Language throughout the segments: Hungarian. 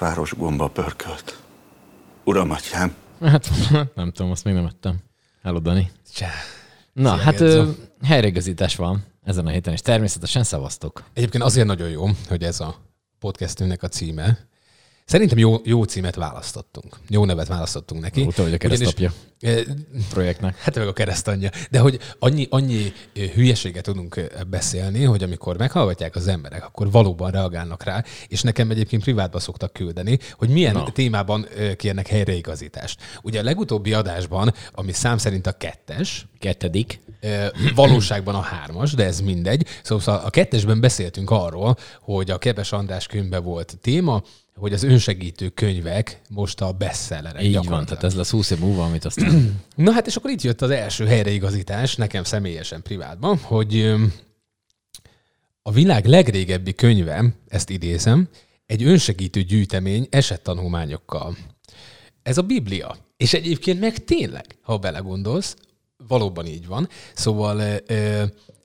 Kerekváros gomba pörkölt. Uram, atyám, Hát nem tudom, azt még nem ettem. Hello, Dani. Csá. Na, Szia, hát ö, helyreigazítás van ezen a héten, és természetesen szavaztok. Egyébként azért nagyon jó, hogy ez a podcastünknek a címe. Szerintem jó, jó címet választottunk. Jó nevet választottunk neki. Óta vagy a Ugyanis, keresztapja eh, projektnek. Hát meg a keresztanyja. De hogy annyi, annyi ö, hülyeséget tudunk ö, beszélni, hogy amikor meghallgatják az emberek, akkor valóban reagálnak rá, és nekem egyébként privátba szoktak küldeni, hogy milyen Na. témában kérnek helyreigazítást. Ugye a legutóbbi adásban, ami szám szerint a kettes, Kettedik. Valóságban a hármas, de ez mindegy. Szóval a kettesben beszéltünk arról, hogy a Kepes András könyvbe volt téma, hogy az önsegítő könyvek most a bestsellerek. Így van, tehát ez lesz 20 év múlva, amit aztán... Na hát és akkor itt jött az első helyreigazítás, nekem személyesen privátban, hogy a világ legrégebbi könyve, ezt idézem, egy önsegítő gyűjtemény esettanulmányokkal. Ez a Biblia. És egyébként meg tényleg, ha belegondolsz, valóban így van. Szóval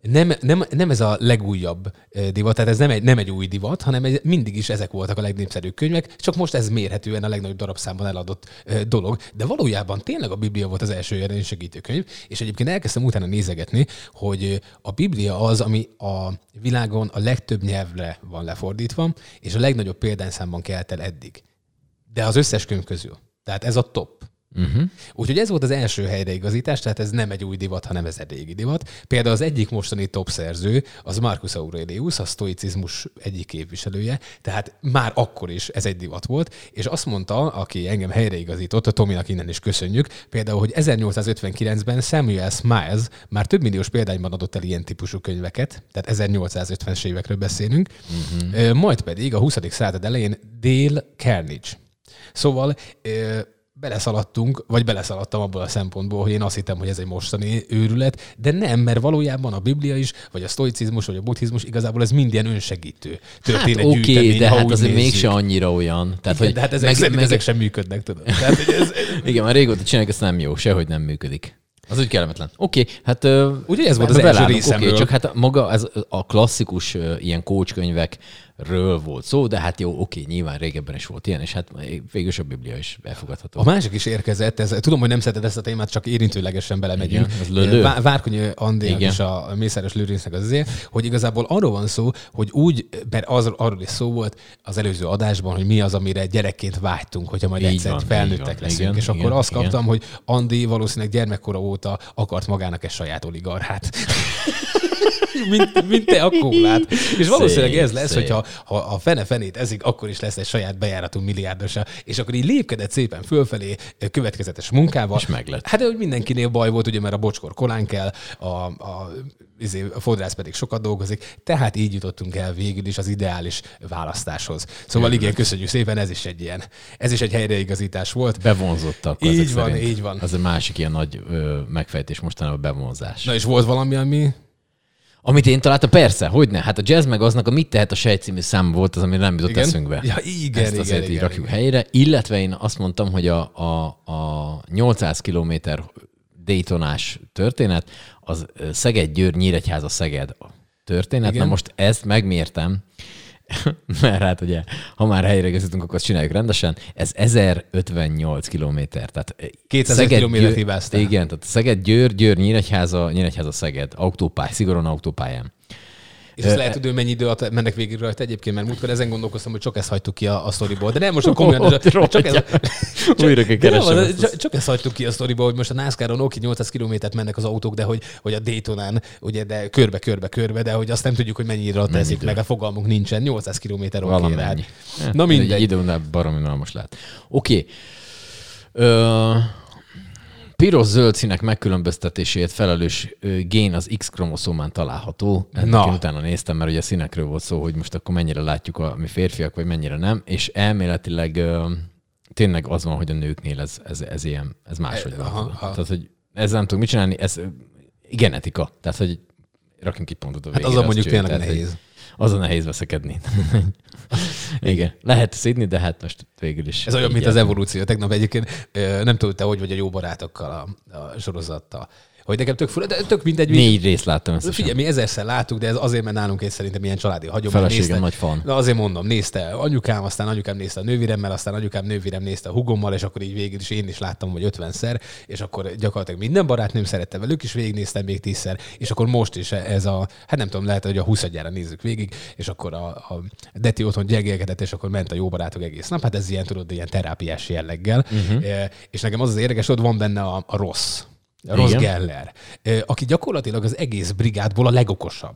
nem, nem, nem ez a legújabb divat, tehát ez nem egy, nem egy új divat, hanem egy, mindig is ezek voltak a legnépszerűbb könyvek, csak most ez mérhetően a legnagyobb darabszámban eladott dolog. De valójában tényleg a Biblia volt az első ilyen segítő könyv, és egyébként elkezdtem utána nézegetni, hogy a Biblia az, ami a világon a legtöbb nyelvre van lefordítva, és a legnagyobb példányszámban kelt el eddig. De az összes könyv közül. Tehát ez a top. Uh-huh. Úgyhogy ez volt az első helyreigazítás, tehát ez nem egy új divat, hanem ez egy régi divat. Például az egyik mostani top szerző, az Marcus Aurelius, a stoicizmus egyik képviselője, tehát már akkor is ez egy divat volt, és azt mondta, aki engem helyreigazított, a Tominak innen is köszönjük, például, hogy 1859-ben Samuel Smiles már több milliós példányban adott el ilyen típusú könyveket, tehát 1850-es évekről beszélünk, uh-huh. majd pedig a 20. század elején Dale Carnage. Szóval beleszaladtunk, vagy beleszaladtam abból a szempontból, hogy én azt hittem, hogy ez egy mostani őrület, de nem, mert valójában a Biblia is, vagy a stoicizmus, vagy a buddhizmus, igazából ez mind ilyen önsegítő Hát történet oké, gyűjtemény, de hát azért nézzük. mégse annyira olyan. Tehát, Igen, de hát ezek, meg, ezek sem működnek, tudod. Tehát, hogy ez, Igen, már régóta csinálják, ez nem jó, sehogy nem működik. Az úgy kellemetlen. Oké, okay, hát... Ugye ez volt az első. Oké, csak hát maga ez a klasszikus ilyen coachkönyvekről volt szó, de hát jó, oké, nyilván régebben is volt ilyen, és hát végül is a Biblia is elfogadható. A másik is érkezett, ez, tudom, hogy nem szereted ezt a témát, csak érintőlegesen belemegyünk. Vá- Várkonyi Andének Igen. és a Mészáros Lőrincnek az azért, hogy igazából arról van szó, hogy úgy, mert az, arról is szó volt az előző adásban, hogy mi az, amire gyerekként vágytunk, hogyha majd Így egyszer van, felnőttek van. leszünk. Igen, és akkor igen, azt igen. kaptam, hogy Andi valószínűleg gyermekkora óta akart magának egy saját oligarchát. mint, mint te akkumulát. És valószínűleg ez lesz, szép. hogyha ha a fene fenét ezik, akkor is lesz egy saját bejáratú milliárdosa. És akkor így lépkedett szépen fölfelé következetes munkával. És meglett. Hát, de hogy mindenkinél baj volt, ugye, mert a bocskor kolán kell, a, a, izé, a fodrász pedig sokat dolgozik, tehát így jutottunk el végül is az ideális választáshoz. Szóval igen, köszönjük szépen, ez is egy ilyen, ez is egy helyreigazítás volt. Bevonzottak. Így van, szerint. így van. Az a másik ilyen nagy ö, megfejtés mostanában a bevonzás. Na és volt valami, ami... Amit én találtam, persze, hogy ne. Hát a jazz meg aznak a Mit tehet a sejt című szám volt az, ami nem jutott Igen? eszünkbe. Ja, igen, Ezt igen, azért igen, így rakjuk igen. helyre. Illetve én azt mondtam, hogy a, a, a 800 kilométer Daytonás történet, az Szeged-Győr, Nyíregyháza, Szeged történet. Igen. Na most ezt megmértem, mert hát ugye, ha már helyre igazítunk, akkor azt csináljuk rendesen. Ez 1058 kilométer. Tehát 200 Szeged- kilométert Győr- hibáztál. Igen, tehát Szeged, Győr, Győr, Nyíregyháza, Nyíregyháza, Szeged, autópály, szigorúan autópályán. És azt lehet tudni, mennyi idő alatt mennek végig rajta egyébként, mert múltkor ezen gondolkoztam, hogy csak ezt hagytuk ki a, a sztoriból. De nem, most a komolyan. Ó, csak, csak, ez, rohadt. Újra kell keresem ezt. csak, csak ezt hagytuk ki a sztoriból, hogy most a NASCAR-on oké, 800 kilométert mennek az autók, de hogy, hogy a Daytonán, ugye, de körbe, körbe, körbe, de hogy azt nem tudjuk, hogy mennyi alatt teszik, meg a fogalmunk nincsen. 800 kilométer oké, de hát. Na Egy mindegy. idő baromi most lehet. Oké. Ö, Piros-zöld színek megkülönböztetéséért felelős gén az X kromoszómán található. Ennek Na. én utána néztem, mert ugye a színekről volt szó, hogy most akkor mennyire látjuk a mi férfiak, vagy mennyire nem, és elméletileg tényleg az van, hogy a nőknél ez, ez, ez ilyen, ez máshogy van. Aha, tudod. aha. Tehát, hogy ez nem tudunk mit csinálni, ez genetika. Tehát, hogy rakjunk egy pontot a Hát végére. azon azt mondjuk tényleg Tehát, hogy- nehéz. Azon nehéz veszekedni. Igen. Lehet szidni, de hát most végül is. Ez olyan, mint az evolúció. Tegnap egyébként nem tudom, te hogy vagy a jó barátokkal a, a sorozattal. Hogy nekem tök fura, de tök mindegy. mi- Négy részt láttam összesen. Figyelj, mi ezerszer láttuk, de ez azért, mert nálunk egy szerintem ilyen családi hagyomány. Feleségem Nézte- nagy fan. Na azért mondom, nézte anyukám, aztán anyukám nézte a nővéremmel, aztán anyukám nővérem nézte a hugommal, és akkor így végig is én is láttam, hogy 50-szer, és akkor gyakorlatilag minden barátnőm szerette velük is végignéztem még tízszer, és akkor most is ez a, hát nem tudom, lehet, hogy a 20 nézzük végig, és akkor a, a Deti otthon gyengélkedett, és akkor ment a jó barátok egész nap. Hát ez ilyen, tudod, ilyen terápiás jelleggel. Mhm. Uh-huh. És nekem az az érdekes, ott van benne a, a rossz. A rossz Igen. Geller, aki gyakorlatilag az egész brigádból a legokosabb.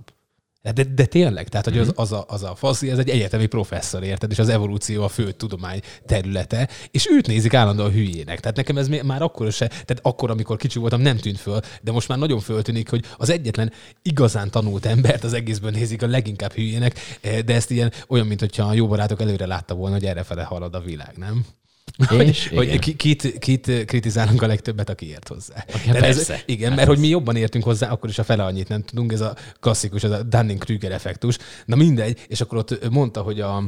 De, de tényleg, tehát hogy Mhm. az, az, a, az a faszi, ez egy egyetemi professzor, érted, és az evolúció a fő tudomány területe, és őt nézik állandóan hülyének. Tehát nekem ez már akkor se, tehát akkor, amikor kicsi voltam, nem tűnt föl, de most már nagyon föltűnik, hogy az egyetlen igazán tanult embert az egészből nézik a leginkább hülyének, de ezt ilyen olyan, mint hogyha a jó barátok előre látta volna, hogy errefele halad a világ, nem? És? hogy, hogy Igen. ki- kit, kit kritizálunk a legtöbbet, aki ért hozzá. Hát Tehát ez, persze. igen, mert hogy mi jobban értünk hozzá, akkor is a fele annyit nem tudunk, ez a klasszikus, ez a Dunning-Kruger effektus. Na mindegy, és akkor ott mondta, hogy a,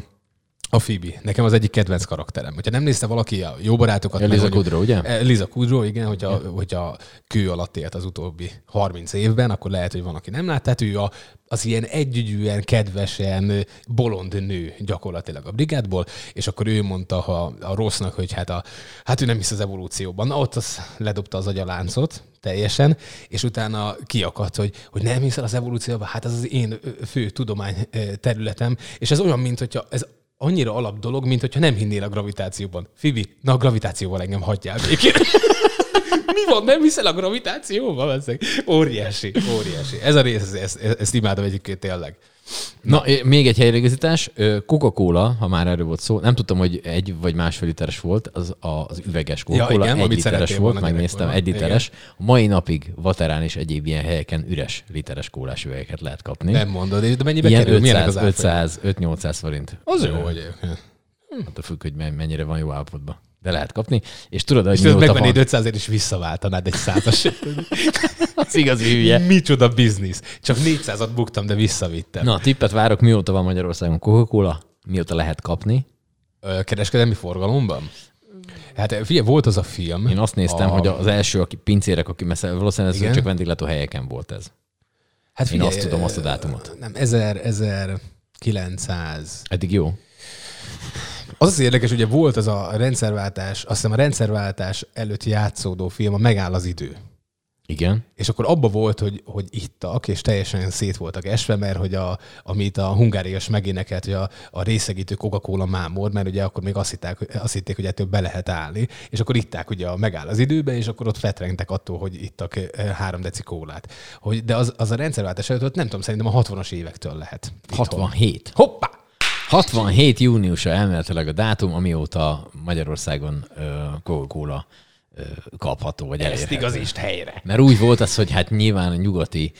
a Phoebe, nekem az egyik kedvenc karakterem. Hogyha nem nézte valaki a jó barátokat... Meg hogy- Kudrow, ugye? Eh, Liza Kudrow, igen, hogyha, hogyha kő alatt élt az utóbbi 30 évben, akkor lehet, hogy van, aki nem lát. Tehát ő a, az ilyen együgyűen, kedvesen, bolond nő gyakorlatilag a brigádból, és akkor ő mondta ha a rossznak, hogy hát, a, hát ő nem hisz az evolúcióban. Na ott az ledobta az agyaláncot teljesen, és utána kiakadt, hogy, hogy nem hiszel az evolúcióban, hát ez az én fő tudomány területem, és ez olyan, mint hogyha ez annyira alap dolog, mint hogyha nem hinnél a gravitációban. Fibi, na a gravitációval engem hagyjál békén. Mi van, nem hiszel a gravitációban? Ezek? Óriási, óriási. Ez a rész, ezt, ezt, ezt imádom egyébként tényleg. Na, még egy helyreigazítás. Coca-Cola, ha már erről volt szó, nem tudtam, hogy egy vagy másfél literes volt, az a, az üveges Coca-Cola. igen, egy literes volt, megnéztem, egy literes. A mai napig Vaterán és egyéb ilyen helyeken üres literes kólás üvegeket lehet kapni. Nem mondod, de mennyibe Ilyen kerül? Milyenek 500, az árfolyam? 500, 5-800 forint. Az jó, hogy egyébként. Attól függ, hogy men- mennyire van jó állapotban. De lehet kapni. És tudod, hogy És mióta megvennéd van, 500 és visszaváltanád egy százas. az igazi hülye. Micsoda biznisz. Csak 400-at buktam, de visszavittem. Na, tippet várok, mióta van Magyarországon Coca-Cola, mióta lehet kapni. Ö, Kereskedelmi forgalomban? Hát figyelj, volt az a film. Én azt néztem, a... hogy az első aki pincérek, aki messze, valószínűleg ez Igen? csak vendéglátó helyeken volt ez. hát Én azt tudom, azt a dátumot. Nem, 1000, 1900. Eddig jó. Az az érdekes, ugye volt az a rendszerváltás, azt hiszem a rendszerváltás előtt játszódó film, a Megáll az idő. Igen. És akkor abba volt, hogy, hogy ittak, és teljesen szét voltak esve, mert hogy a, amit a hungárias megénekelt, hogy a, a részegítő Coca-Cola mámor, mert ugye akkor még azt, hitták, azt hitték, hogy ettől be lehet állni, és akkor itták ugye a megáll az időbe, és akkor ott fetrengtek attól, hogy ittak eh, három deci kólát. Hogy, de az, az a rendszerváltás előtt nem tudom, szerintem a 60-as évektől lehet. itthon. 67. Hoppá! 67 júniusa elméletileg a dátum, amióta Magyarországon Coca-Cola kapható, vagy Ezt elérhető. igazítsd helyre. Mert úgy volt az, hogy hát nyilván a nyugati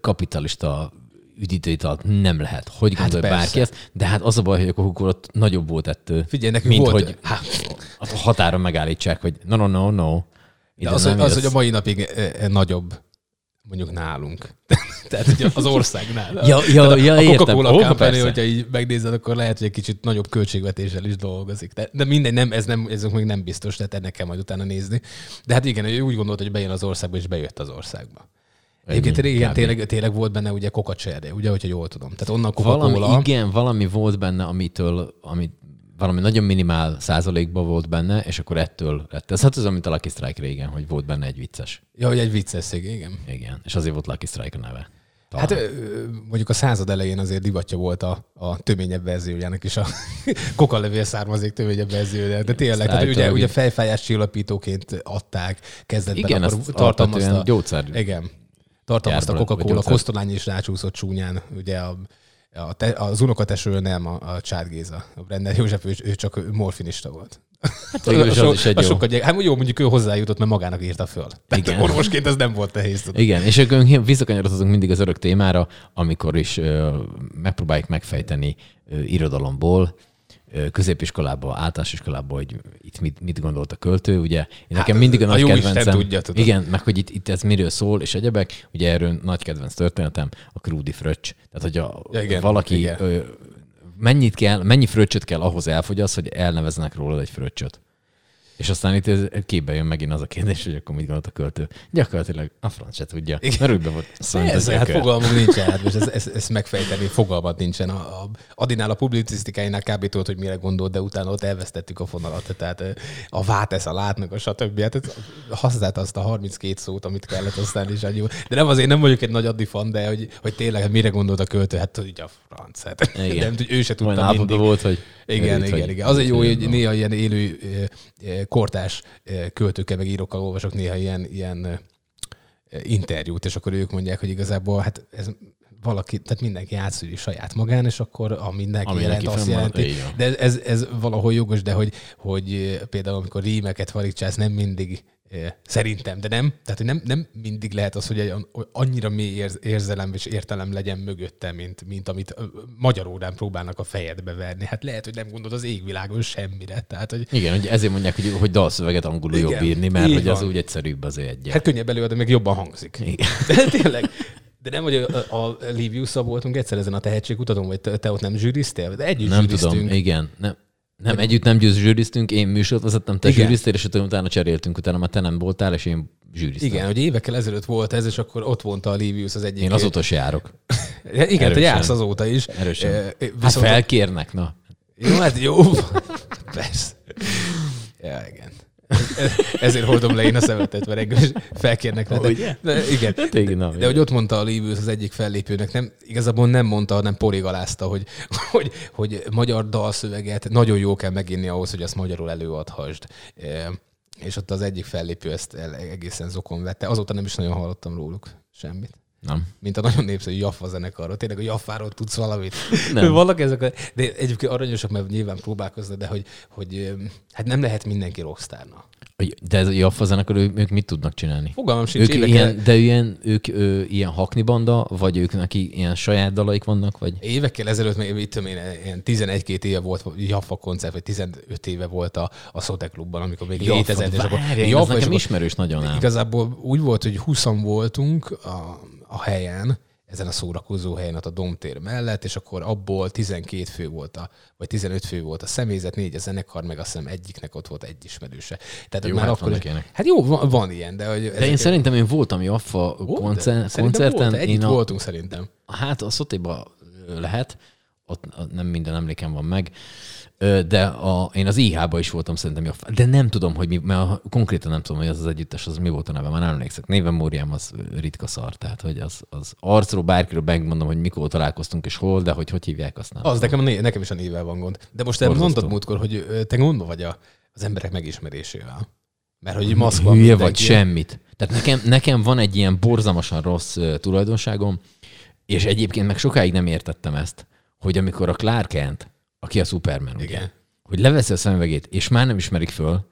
kapitalista üdítőitalt nem lehet. Hogy Hát gondol persze. bárki ezt? De hát az a baj, hogy a ott nagyobb volt ettől, Figyelj, nekünk mint volt- hogy hát, a határon megállítsák, hogy no, no, no, no. De az, nem hogy, az, hogy a mai napig eh, eh, nagyobb, mondjuk nálunk. Tehát ugye az országnál. Ja, ja, Tehát ja, a értem. Ó, Company, hogyha így megnézed, akkor lehet, hogy egy kicsit nagyobb költségvetéssel is dolgozik. De, de mindegy, nem, ez, nem, ez még nem biztos, tehát ennek kell majd utána nézni. De hát igen, ő úgy gondolta, hogy bejön az országba, és bejött az országba. Egyébként kb. tényleg, tényleg, volt benne ugye kokacserje, ugye, hogyha jól tudom. Tehát onnan Valami, Coca-Cola. igen, valami volt benne, amitől, amit valami nagyon minimál százalékban volt benne, és akkor ettől lett. Ez hát az, amit a Lucky Strike régen, hogy volt benne egy vicces. Ja, hogy egy vicces igen. Igen, és azért volt Lucky Strike a neve. Talán. Hát mondjuk a század elején azért divatja volt a, a töményebb verziójának is, a kokalevél származék töményebb verziója. De tényleg, tehát ugye, ugye fejfájás csillapítóként adták kezdetben, Igen, akkor azt tartalmazta, gyógyszer igen, tartalmazta Coca-Cola, gyógyszer. Kosztolányi is rácsúszott csúnyán, ugye a, a te, az unokateső nem, a, a Csárd Géza. A Brenner József, ő, ő csak morfinista volt. Hát végül is az is egy jó. Sokkal gyeng- hát jó, mondjuk ő hozzájutott, mert magának írta föl. Tehát Igen. orvosként ez nem volt nehéz. tudod. Igen, és akkor visszakanyarodhatunk mindig az örök témára, amikor is ö, megpróbáljuk megfejteni ö, irodalomból, ö, középiskolában, általános iskolában, hogy itt mit, mit gondolt a költő, ugye. Én nekem Hát, mindig a a nagy Isten kedvencem. tudja, tudod. Igen, meg hogy itt, itt ez miről szól, és egyebek, ugye erről nagy kedvenc történetem, a Krúdi fröccs. Tehát, hogy a, Ja, igen, valaki igen. Ö, mennyit kell, mennyi fröccsöt kell ahhoz elfogyassz, hogy elneveznek rólad egy fröccsöt. És aztán itt ez, képbe jön megint az a kérdés, hogy akkor mit gondolt a költő. Gyakorlatilag a franc se tudja. Igen. Mert úgy volt szólni Ez, hát fogalmunk nincsen, hát most ezt, ezt, ezt megfejteni, fogalmat nincsen. A, a Adinál a publicisztikáinál kb. tudod, hogy mire gondolt, de utána ott elvesztettük a fonalat. Tehát a vátesz, a látnak, a stb. Hát ez- használta azt a 32 szót, amit kellett aztán is annyi. De nem azért nem vagyok egy nagy Adi fan, de hogy, hogy tényleg hát mire gondolt a költő, hát tudja a franc. Hát, Igen. nem, ő se tudta mindig. volt, hogy Igen, igen, hogy- igen. Azért jó, hogy néha ilyen élő kortás költőkkel, meg írókkal olvasok néha ilyen, ilyen interjút, és akkor ők mondják, hogy igazából hát ez valaki, tehát mindenki átszűri saját magán, és akkor a mindenki Ami jelent, azt jelenti. van. De ez, ez, valahol jogos, de hogy, hogy például amikor rímeket farigcsász, nem mindig Szerintem, de nem. Tehát, nem, nem mindig lehet az, hogy egy, annyira mély érz, érzelem és értelem legyen mögötte, mint, mint amit magyar órán próbálnak a fejedbe verni. Hát lehet, hogy nem gondolod az égvilágon semmire. Tehát, hogy Igen, hogy ezért mondják, hogy, hogy dalszöveget angolul Igen, jobb írni, mert hogy az úgy egyszerűbb az egy. hát könnyebb előadni, meg jobban hangzik. Igen. De tényleg. De nem, hogy a, a livius voltunk egyszer ezen a tehetségkutatón, vagy te, te ott nem zsűriztél? De együtt nem zsűriztünk. tudom, igen. Nem, nem, együtt nem győz zsűriztünk, én műsort vezettem, te zsűriztél, és utána cseréltünk, utána már te nem voltál, és én zsűriztem. Igen, hogy évekkel ezelőtt volt ez, és akkor ott vonta a Livius az egyik. Én azóta se járok. Igen, te jársz azóta is. Erősen. Hát Viszont felkérnek, na. Jó, hát jó. Persze. Ja, igen. Ezért hordom le én a szemetet, mert engem is felkérnek rá. Ugye? De, de, igen. Hát igen, na, De hogy ott mondta a Livius az egyik fellépőnek, nem, igazából nem mondta, hanem porigalázta, hogy, hogy, hogy magyar dalszöveget nagyon jó kell megírni ahhoz, hogy azt magyarul előadhassd. E, És ott az egyik fellépő ezt egészen zokon vette. Azóta nem is nagyon hallottam róluk semmit. Nem. Mint a nagyon népszerű Jaffa zenekarról. Tényleg a Jaffáról tudsz valamit. Nem. Vannak ezek a, de egyébként aranyosak, mert nyilván próbálkoznak, de hogy, hogy hát nem lehet mindenki rockstárna. De ez a Jaffa zenekar, ők, ők mit tudnak csinálni? Fogalmam sincs, Ők évekkel, ilyen, de ilyen, ők ö, ilyen hakni banda, vagy ők neki ilyen saját dalaik vannak, vagy? évekkel ezelőtt, még mit tudom én, ilyen 11-2 éve volt Jaffa koncert, vagy 15 éve volt a, a Szóte klubban, amikor még létezett. és akkor- Jaffa, és nekem ismerős nagyon ám. Igazából úgy volt, hogy 20 voltunk a, a helyen, ezen a szórakozó helyen, ott a Domtér mellett, és akkor abból 12 fő volt a, vagy 15 fő volt a személyzet, négy a zenekar, meg azt hiszem egyiknek ott volt egy ismerőse. Tehát Jó, már hát akkor ilyenek. Hát jó, van, van ilyen, de hogy De én szerintem én voltam Jaffa koncer- koncerten. Volt, én a, voltunk szerintem. Hát a szotéba lehet, ott nem minden emlékem van meg, de a, én az IH-ba is voltam szerintem, de nem tudom, hogy mi, mert a, konkrétan nem tudom, hogy az az együttes, az mi volt a neve, már nem emlékszek. Néven Móriám az ritka szar, tehát hogy az, az arcról, bárkiről megmondom, hogy mikor találkoztunk és hol, de hogy hogy hívják azt nem. Az nekem, a né- nekem is a névvel van gond. De most Borzasztó. mondtad múltkor, hogy te gondba vagy a, az emberek megismerésével. Mert hogy maszk van Hülye vagy semmit. Tehát nekem, nekem van egy ilyen borzalmasan rossz tulajdonságom, és egyébként meg sokáig nem értettem ezt, hogy amikor a Clark Kent, aki a Superman, ugye, Igen. hogy leveszi a szemüvegét, és már nem ismerik föl,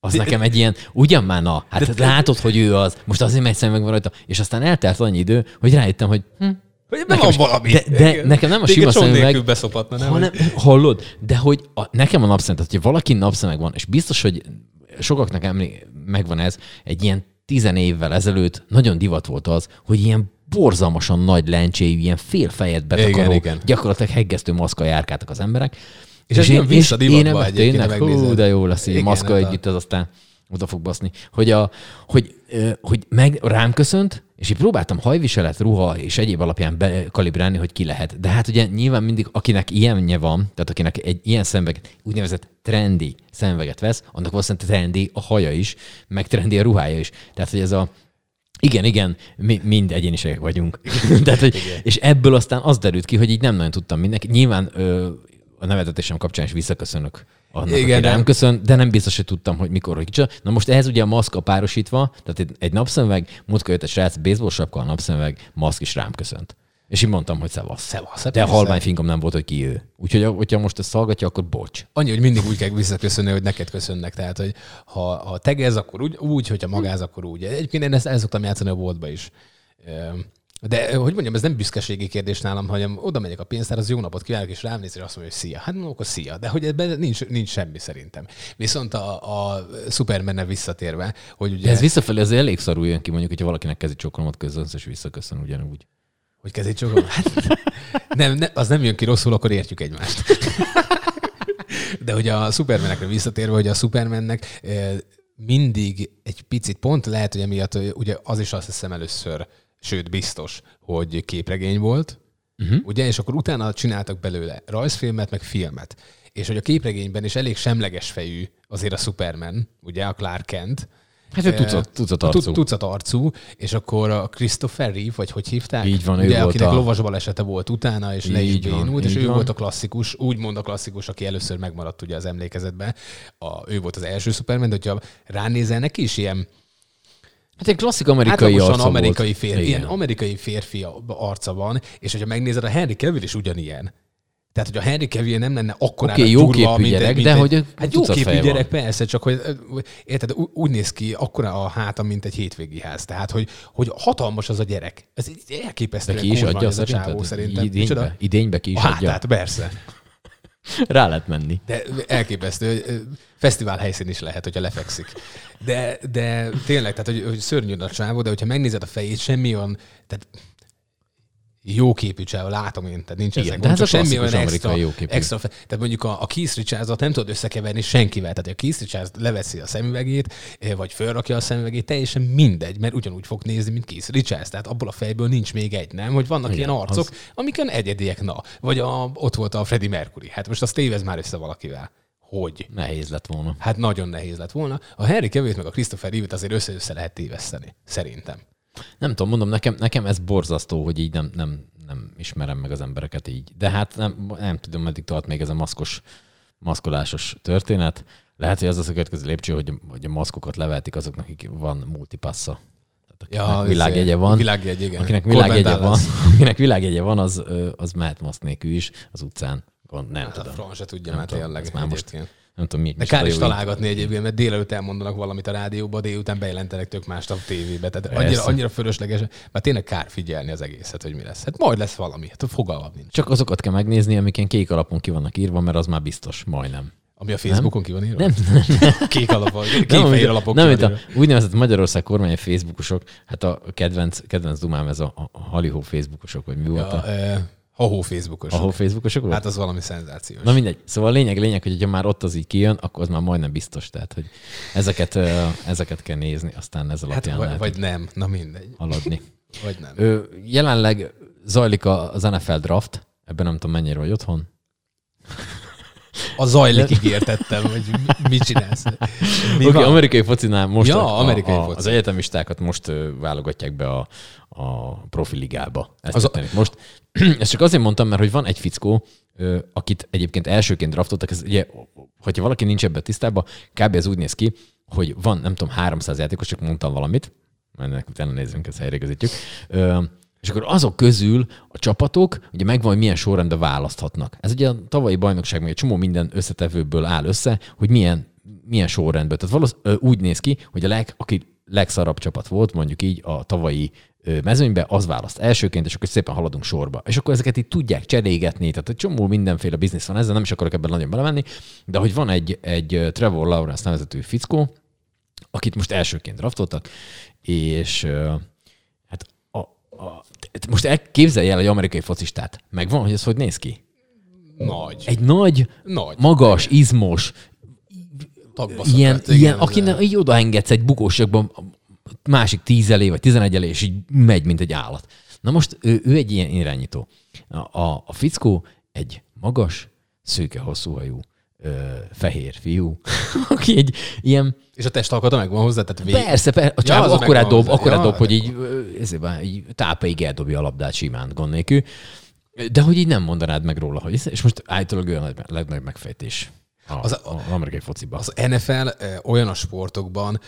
az nekem egy ilyen, ugyan már na, hát de, látod, hogy ő az, most azért megy szemüveg van rajta, és aztán eltelt annyi idő, hogy rájöttem, hogy hm, Hogy Nekem van valami. de- de Igen. nekem nem a sima szemüveg, beszopatna, nem? hanem, hallod, de hogy a, nekem a napszemeg, tehát hogy valaki napszemeg van, és biztos, hogy sokaknak emlé- megvan ez, egy ilyen tizen évvel ezelőtt nagyon divat volt az, hogy ilyen borzalmasan nagy lencséjű, ilyen fél fejet betakaró, Igen, igen. gyakorlatilag heggesztő maszka járkáltak az emberek. És ez jön vissza divatba ebben tényleg, hú, de jó lesz, így maszka hát együtt, az aztán oda fog baszni. Hogy, a, hogy, hogy meg rám köszönt, és így próbáltam hajviselet, ruha és egyéb alapján bekalibrálni, hogy ki lehet. De hát ugye nyilván mindig, akinek ilyenje van, tehát akinek egy ilyen szemüveget, úgynevezett trendi szemüveget vesz, annak valószínűleg trendi a haja is, meg trendi a ruhája is. Tehát, hogy ez a igen, igen, mi, mind egyéniségek vagyunk. Tehát, hogy, és ebből aztán az derült ki, hogy így nem nagyon tudtam mindenki. Nyilván ö, a nevetetésem kapcsán is visszaköszönök annak, Igen, aki de- rám köszön, de nem biztos, hogy tudtam, hogy mikor, hogy kicsoda. Na most ehhez ugye a maszka párosítva, tehát egy, egy napszemüveg, múltkor jött egy srác, baseball sapka, a napszemüveg, maszk is rám köszönt. És így mondtam, hogy szevasz. Szevasz. De a halvány fingom nem volt, hogy ki ő. Úgyhogy hogyha most ezt hallgatja, akkor bocs. Annyi, hogy mindig úgy kell visszaköszönni, hogy neked köszönnek. Tehát, hogy ha, ha tegez, akkor úgy, úgy, hogyha magáz, akkor úgy. Egyébként én ezt el szoktam játszani a boltba is. De hogy mondjam, ez nem büszkeségi kérdés nálam, hanem oda megyek a pénztár, az jó napot kívánok, és rám néz, és azt mondja, hogy szia. Hát mondom, akkor szia. De hogy ebben nincs, nincs semmi szerintem. Viszont a, a Superman visszatérve, hogy ugye... De ez visszafelé az elég szarul jön ki, mondjuk, hogyha valakinek kezi csokolomat közönsz, és visszaköszön ugyanúgy. Hogy kezét csokom? Hát, nem, nem, az nem jön ki rosszul, akkor értjük egymást. De hogy a Supermanekre visszatérve, hogy a Supermannek eh, mindig egy picit, pont lehet, hogy emiatt ugye az is azt hiszem először, sőt biztos, hogy képregény volt, uh-huh. ugye, és akkor utána csináltak belőle rajzfilmet, meg filmet. És hogy a képregényben is elég semleges fejű azért a Superman, ugye, a Clark Kent, Hát ő tucat, tucat arcú. Tucat, arcú, és akkor a Christopher Reeve, vagy hogy hívták? Így van, ő Ugye, volt akinek a- lovas balesete volt utána, és le is Így van, bénult, és így ő van. volt a klasszikus, úgymond a klasszikus, aki először megmaradt ugye az emlékezetben. A, ő volt az első Superman, de hogyha ránézel, neki is ilyen Hát egy klasszik amerikai átlagosan arca amerikai volt. férfi, ilyen amerikai férfi arca van, és hogyha megnézed, a Henry Cavill is ugyanilyen. Tehát, hogy a Henry Cavill nem lenne akkor Oké, jóképű gyerek, de hogy hát tucat jóképű feje gyerek, van. persze, csak hogy érted, úgy néz ki akkora a háta, mint egy hétvégi ház. Tehát, hogy, hogy hatalmas az a gyerek. Ez így elképesztően De ki is adja ez a csávó szerintem. Idénybe, Micsoda? idénybe ki is A adja. hátát, persze. Rá lehet menni. De elképesztő, fesztivál helyszín is lehet, hogyha lefekszik. De, de tényleg, tehát, hogy, hogy szörnyű a csávó, de hogyha megnézed a fejét, semmi olyan, tehát jó képű csávó, látom én, tehát nincs Igen, ezek de ez a semmi olyan extra, jóképű. extra fe, tehát mondjuk a, a Keith richards nem tudod összekeverni senkivel, tehát a Keith Richards leveszi a szemüvegét, eh, vagy fölrakja a szemüvegét, teljesen mindegy, mert ugyanúgy fog nézni, mint Keith Richards, tehát abból a fejből nincs még egy, nem? Hogy vannak Igen, ilyen arcok, az- amiken egyediek, na. Vagy a, ott volt a Freddie Mercury, hát most azt tévez már össze valakivel. Hogy? Nehéz lett volna. Hát nagyon nehéz lett volna. A Harry Cavill meg a Christopher Reeve-t azért össze-össze lehet téveszteni. Szerintem. Nem tudom, mondom, nekem, nekem ez borzasztó, hogy így nem, nem, nem ismerem meg az embereket így. De hát nem, nem tudom, meddig tart még ez a maszkos, maszkolásos történet. Lehet, hogy az az a következő lépcső, hogy, hogy a maszkokat leveltik azoknak, akik van multipassa. Tehát akinek világjegye van. Világjegy, igen. Akinek világjegye van, akinek világjegye van, az, az mehet maszk nélkül is az utcán. Gond, nem Hát a tudom. franc se tudja Nem már tényleg. már most. Nem tudom, mi. De kár is találgatni egyébként, mert délelőtt elmondanak valamit a rádióba, délután bejelentenek tök mást a tévébe. Tehát annyira, annyira fölösleges, mert tényleg kár figyelni az egészet, hogy mi lesz. Hát majd lesz valami, hát fogalmam nincs. Csak azokat kell megnézni, amik ilyen kék alapon ki vannak írva, mert az már biztos, majdnem. Ami a Facebookon ki van írva? Nem, Kék alapon, kék nem, fehér alapok nem, mint a úgynevezett Magyarország kormány Facebookosok, hát a kedvenc, kedvenc dumám ez a, a Halihó Facebookosok, vagy mi volt Ja, a, eh, Hahó Facebookos. a Hó Facebookosok volt? Hát az valami szenzációs. Na mindegy. Szóval a lényeg, lényeg, hogy ha már ott az így kijön, akkor az már majdnem biztos. Tehát, hogy ezeket, ezeket kell nézni, aztán ez hát, alapján vagy, lehet vagy nem, na mindegy. haladni. Vagy nem. Ö, jelenleg zajlik a- az NFL draft, ebben nem tudom mennyire vagy otthon. A zajlik ígértettem, hogy mi- mit csinálsz. Oké, okay, amerikai focinál most Ja, a, amerikai a, foci. az egyetemistákat most ö, válogatják be a, a profiligába. Ezt Az a- most. Ezt csak azért mondtam, mert hogy van egy fickó, akit egyébként elsőként draftoltak, ez ugye, hogyha valaki nincs ebben tisztában, kb. ez úgy néz ki, hogy van, nem tudom, 300 játékos, csak mondtam valamit, ennek utána nézzünk, ezt helyreigazítjuk. Ö, és akkor azok közül a csapatok ugye megvan, hogy milyen sorrendben választhatnak. Ez ugye a tavalyi bajnokság még egy csomó minden összetevőből áll össze, hogy milyen, milyen sorrendben. Tehát valószínűleg úgy néz ki, hogy a leg, aki legszarabb csapat volt, mondjuk így a tavalyi mezőnybe, az választ elsőként, és akkor szépen haladunk sorba. És akkor ezeket így tudják cserégetni, tehát egy csomó mindenféle biznisz van ezzel, nem is akarok ebben nagyon belemenni, de hogy van egy, egy Trevor Lawrence nevezetű fickó, akit most elsőként draftoltak, és a, most el- képzelj el egy amerikai focistát. Megvan, hogy ez hogy néz ki? Nagy. Egy nagy, Nagy. magas, izmos, ilyen, szakadt, ilyen akinek így odaengedsz egy bukósokban, másik tíz elé, vagy tizenegy elé, és így megy, mint egy állat. Na most ő, ő egy ilyen irányító. A, a, a fickó egy magas, szőke, hosszúhajú, ö, fehér fiú, aki egy ilyen, És a testalkata megvan hozzá, tehát végig. persze, persze a Ja, csávó az akkorát dob, akkorát Ja, dob, hogy így, van, így tápaig eldobja a labdát simán, gond nélkül. De hogy így nem mondanád meg róla, hogy és most állítólag ő a nagy- legnagyobb megfejtés a, Az az, a- a, az amerikai fociban. Az NFL olyan a sportokban,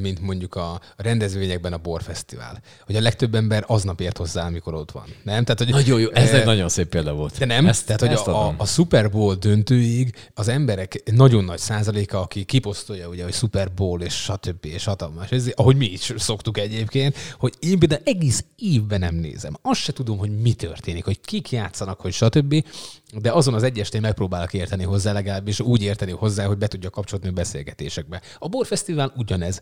mint mondjuk a rendezvényekben a borfesztivál, hogy a legtöbb ember aznap ért hozzá, amikor ott van. Nem? Tehát, hogy, Nagyon jó, ez eh, egy nagyon szép példa volt. De nem, ezt, tehát hogy ezt a, a, adom. a Super Bowl döntőig az emberek nagyon nagy százaléka, aki kiposztolja, ugye, hogy Super Bowl és stb. és hatalmas, ez, ahogy mi is szoktuk egyébként, hogy én például egész évben nem nézem. Azt se tudom, hogy mi történik, hogy kik játszanak, hogy stb. De azon az egyestén megpróbálok érteni hozzá, legalábbis úgy érteni hozzá, hogy be tudja kapcsolni a beszélgetésekbe. A Borfesztivál ugyanez.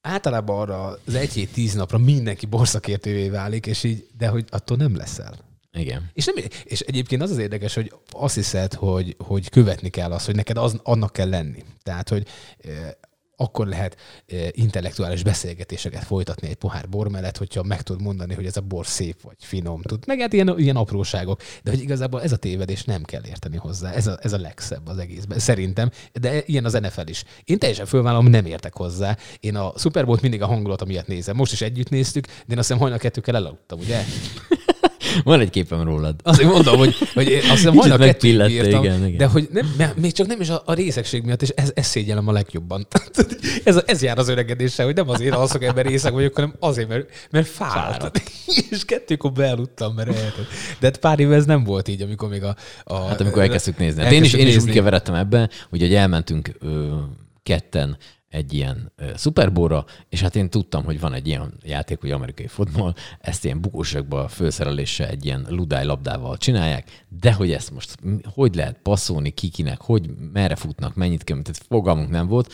Általában arra az egy hét, tíz napra mindenki borszakértővé válik, és így, de hogy attól nem leszel. Igen. És, nem, és egyébként az az érdekes, hogy azt hiszed, hogy, hogy követni kell azt, hogy neked az, annak kell lenni. Tehát, hogy eh, akkor lehet eh, intellektuális beszélgetéseket folytatni egy pohár bor mellett, hogyha meg tudod mondani, hogy ez a bor szép vagy finom. Tud. Meg hát ilyen, ilyen apróságok. De hogy igazából ez a tévedés nem kell érteni hozzá. Ez a, ez a legszebb az egészben. Szerintem. De ilyen az NFL is. Én teljesen fölvállalom, nem értek hozzá. Én a Super Bowl-t mindig a hangulat miatt nézem. Most is együtt néztük, de én azt hiszem hajnal kettőkkel elaludtam, ugye? Van egy képem rólad. Azért mondom, hogy, hogy azt hiszem Kicsit hajnal kettőig megpillette, írtam, igen, igen. de hogy nem, még csak nem is a, a részegség miatt, és ez, ez szégyellem a legjobban. ez, ez jár az öregedéssel, hogy nem azért alszok ebben részeg vagyok, hanem azért, mert, mert fáradt. És kettőkor bealudtam, mert elhetett. De hát pár éve ez nem volt így, amikor még a... a Hát amikor elkezdtük nézni. Hát én is, én is úgy keveredtem ebbe, hogy, hogy elmentünk ö, ketten egy ilyen szuperbóra, és hát én tudtam, hogy van egy ilyen játék, hogy amerikai fotball, ezt ilyen bukósakba fölszereléssel egy ilyen ludály labdával csinálják, de hogy ezt most hogy lehet passzolni, kikinek, hogy merre futnak, mennyit kell, tehát fogalmunk nem volt.